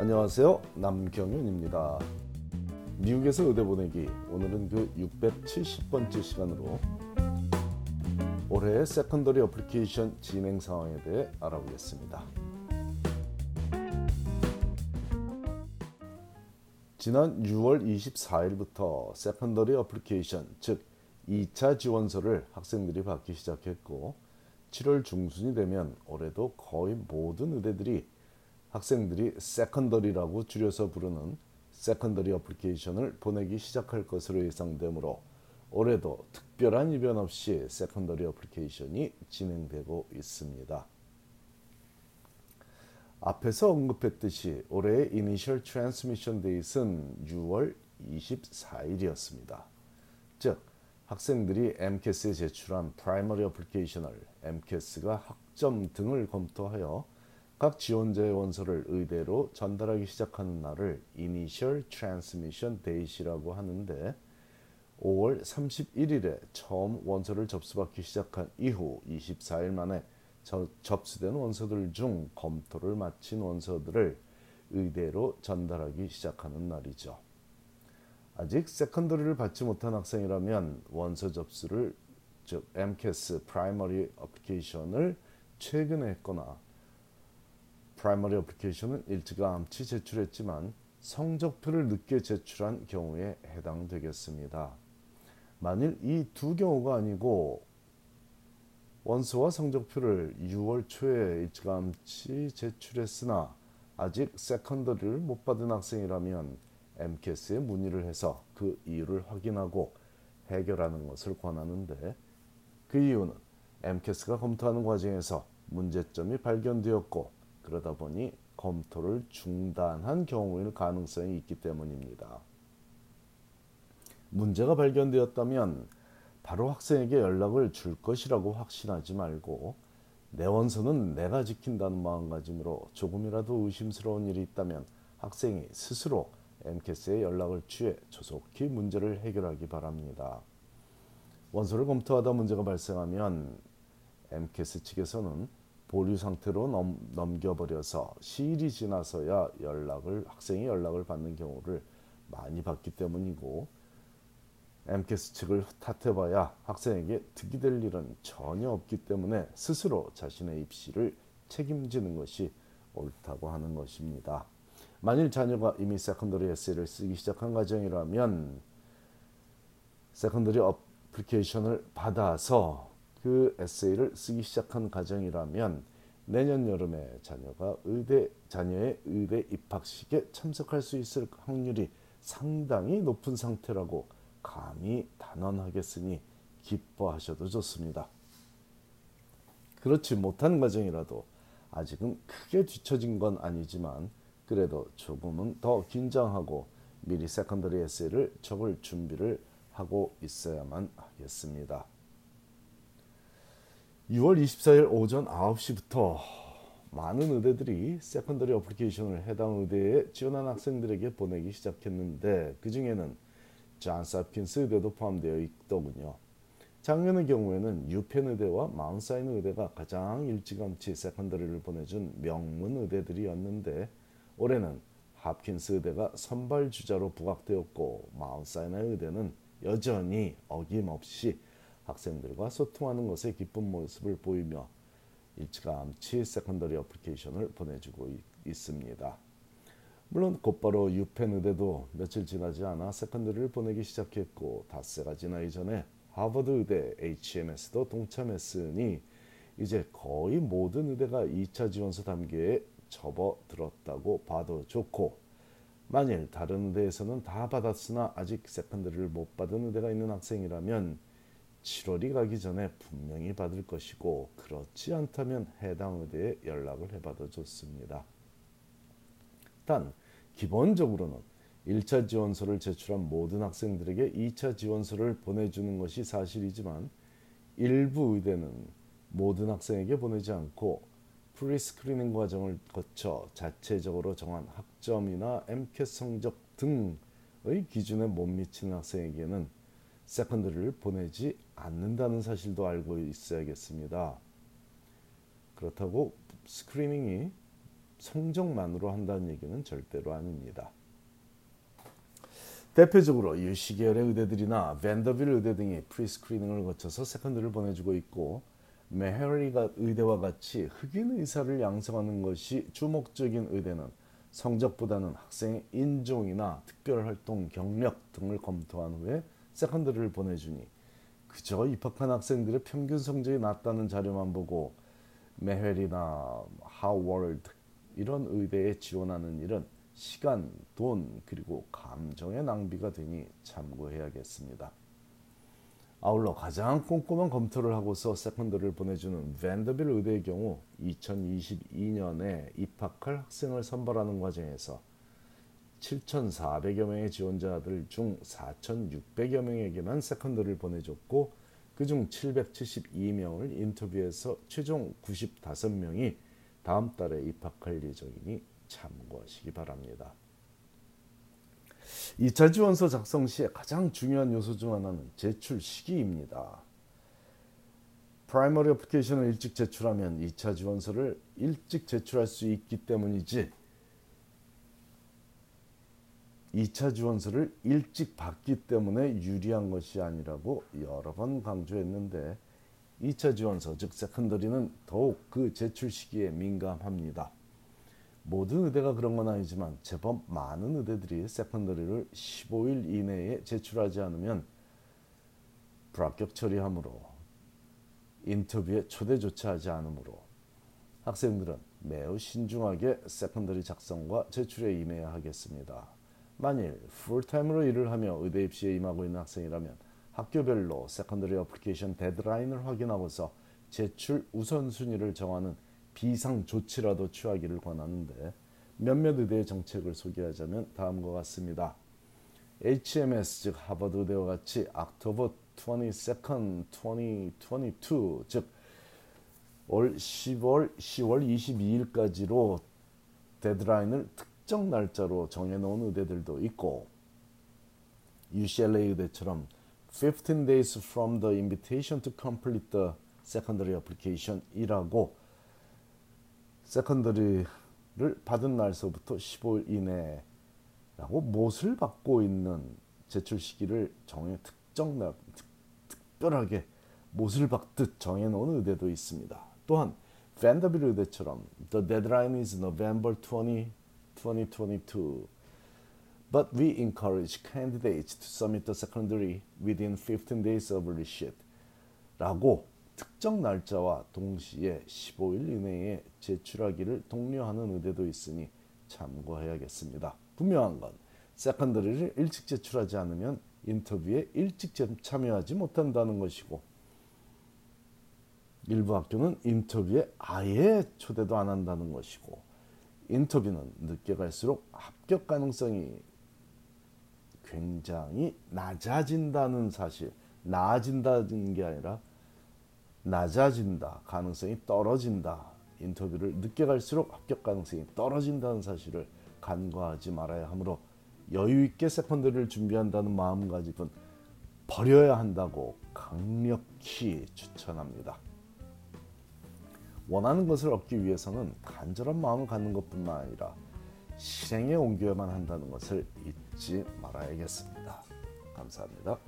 안녕하세요. 남경윤입니다. 미국에서 의대 보내기 오늘은 그 670번째 시간으로 올해의 secondary application 진행 상황에 대해 알아보겠습니다. 지난 6월 24일부터 secondary application 즉 2차 지원서를 학생들이 받기 시작했고 7월 중순이 되면 올해도 거의 모든 의대들이 학생들이 secondary라고 줄여서 부르는 secondary application을 보내기 시작할 것으로 예상되므로 올해도 특별한 이변 없이 secondary application이 진행되고 있습니다. 앞에서 언급했듯이 올해의 Initial Transmission Date는 6월 24일이었습니다. 즉 학생들이 AMCAS에 제출한 primary application을 AMCAS가 학점 등을 검토하여 각 지원자의 원서를 의대로 전달하기 시작하는 날을 Initial Transmission Date이라고 하는데 5월 31일에 처음 원서를 접수받기 시작한 이후 24일 만에 접수된 원서들 중 검토를 마친 원서들을 의대로 전달하기 시작하는 날이죠. 아직 secondary를 받지 못한 학생이라면 원서 접수를 즉 MCAS 프라이머리 어플리케이션을 최근에 했거나 primary application은 일찌감치 제출했지만 성적표를 늦게 제출한 경우에 해당되겠습니다. 만일 이 두 경우가 아니고 원서와 성적표를 6월 초에 일찌감치 제출했으나 아직 secondary를 못 받은 학생이라면 AMCAS에 문의를 해서 그 이유를 확인하고 해결하는 것을 권하는데 그 이유는 MCAS가 검토하는 과정에서 문제점이 발견되었고 그러다 보니 검토를 중단한 경우일 가능성이 있기 때문입니다. 문제가 발견되었다면 바로 학생에게 연락을 줄 것이라고 확신하지 말고 내 원서는 내가 지킨다는 마음가짐으로 조금이라도 의심스러운 일이 있다면 학생이 스스로 MCAS에 연락을 취해 조속히 문제를 해결하기 바랍니다. 원서를 검토하다 문제가 발생하면 AMCAS 측에서는 보류 상태로 넘, 넘겨버려서 시일이 지나서야 연락을 학생이 연락을 받는 경우를 많이 봤기 때문이고 AMCAS 측을 탓해봐야 학생에게 득이 될 일은 전혀 없기 때문에 스스로 자신의 입시를 책임지는 것이 옳다고 하는 것입니다. 만일 자녀가 이미 secondary 에세이를 쓰기 시작한 가정이라면 secondary application을 받아서 그 에세이를 쓰기 시작한 가정이라면 내년 여름에 자녀가 의대 자녀의 의대 입학식에 참석할 수 있을 확률이 상당히 높은 상태라고 감히 단언하겠으니 기뻐하셔도 좋습니다. 그렇지 못한 가정이라도 아직은 크게 뒤처진 건 아니지만 그래도 조금은 더 긴장하고 미리 secondary 에세이를 적을 준비를 하고 있어야만 하겠습니다. 6월 24일 오전 9시부터 많은 의대들이 secondary application을 해당 의대에 지원한 학생들에게 보내기 시작했는데 그 중에는 존스 홉킨스 의대도 포함되어 있더군요. 작년의 경우에는 유펜 의대와 Mount Sinai 의대가 가장 일찌감치 secondary를 보내준 명문 의대들이었는데 올해는 홉킨스 의대가 선발 주자로 부각되었고 Mount Sinai 의대는 여전히 어김없이 학생들과 소통하는 것에 기쁜 모습을 보이며 일찌감치 secondary application을 보내주고 있습니다. 물론 곧바로 유펜 의대도 며칠 지나지 않아 secondary를 보내기 시작했고 닷새가 지나기 전에 하버드 의대 HMS도 동참했으니 이제 거의 모든 의대가 2차 지원서 단계에 접어들었다고 봐도 좋고 만일 다른 의대에서는 다 받았으나 아직 세컨더리를 못 받은 의대가 있는 학생이라면 7월이 가기 전에 분명히 받을 것이고 그렇지 않다면 해당 의대에 연락을 해봐도 좋습니다. 단 기본적으로는 1차 지원서를 제출한 모든 학생들에게 2차 지원서를 보내주는 것이 사실이지만 일부 의대는 모든 학생에게 보내지 않고 prescreening 과정을 거쳐 자체적으로 정한 학점이나 MCAT 성적 등의 기준에 못 미치는 학생에게는 secondary를 보내지 않는다는 사실도 알고 있어야겠습니다. 그렇다고 screening이 성적만으로 한다는 얘기는 절대로 아닙니다. 대표적으로 UC 계열의 의대들이나 밴더빌트 의대 등이 prescreening을 거쳐서 secondary를 보내주고 있고 메헤리 의대와 같이 흑인 의사를 양성하는 것이 주목적인 의대는 성적보다는 학생의 인종이나 특별활동 경력 등을 검토한 후에 secondary를 보내주니 그저 입학한 학생들의 평균 성적이 낮다는 자료만 보고 메헤리나 하워드 이런 의대에 지원하는 일은 시간, 돈 그리고 감정의 낭비가 되니 참고해야겠습니다. 아울러 가장 꼼꼼한 검토를 하고서 secondary를 보내주는 밴더빌트 의대의 경우 2022년에 입학할 학생을 선발하는 과정에서 7,400여 명의 지원자들 중 4,600여 명에게만 secondary를 보내줬고 그중 772명을 인터뷰해서 최종 95명이 다음 달에 입학할 예정이니 참고하시기 바랍니다. 2차 지원서 작성 시에 가장 중요한 요소 중 하나는 제출 시기입니다. primary application을 일찍 제출하면 2차 지원서를 일찍 제출할 수 있기 때문이지 2차 지원서를 일찍 받기 때문에 유리한 것이 아니라고 여러 번 강조했는데 2차 지원서 즉 secondary는 더욱 그 제출 시기에 민감합니다. 모든 의대가 그런 건 아니지만 제법 많은 의대들이 secondary를 15일 이내에 제출하지 않으면 불합격 처리하므로 인터뷰에 초대조차 하지 않으므로 학생들은 매우 신중하게 secondary 작성과 제출에 임해야 하겠습니다. 만일 풀타임으로 일을 하며 의대 입시에 임하고 있는 학생이라면 학교별로 secondary application 데드라인을 확인하고서 제출 우선순위를 정하는 비상 조치라도 취하기를 권하는데 몇몇 의대의 정책을 소개하자면 다음과 같습니다. HMS 즉 하버드 의대와 같이 October 22nd, 2022 즉 올 10월 10월 22일까지로 데드라인을 특정 날짜로 정해놓은 의대들도 있고 UCLA 의대처럼 15 days from the invitation to complete the secondary application이라고 세컨더리를 받은 날서부터 15일 이내라고 못을 받고 있는 제출 시기를 정해 특정 날 특별하게 못을 받듯 정해 놓은 의대도 있습니다. 또한 밴더빌 의대처럼 the deadline is November 20, 2022 but we encourage candidates to submit the secondary within 15 days of receipt 라고 특정 날짜와 동시에 15일 이내에 제출하기를 독려하는 의대도 있으니 참고해야겠습니다. 분명한 건 세컨더리를 일찍 제출하지 않으면 인터뷰에 일찍 참여하지 못한다는 것이고 일부 학교는 인터뷰에 아예 초대도 안 한다는 것이고 인터뷰는 늦게 갈수록 합격 가능성이 굉장히 낮아진다는 사실 나아진다는 게 아니라 낮아진다, 가능성이 떨어진다. 인터뷰를 늦게 갈수록 합격 가능성이 떨어진다는 사실을 간과하지 말아야 하므로 여유 있게 세컨드를 준비한다는 마음가짐은 버려야 한다고 강력히 추천합니다. 원하는 것을 얻기 위해서는 간절한 마음을 갖는 것뿐만 아니라 실행에 옮겨야만 한다는 것을 잊지 말아야겠습니다. 감사합니다.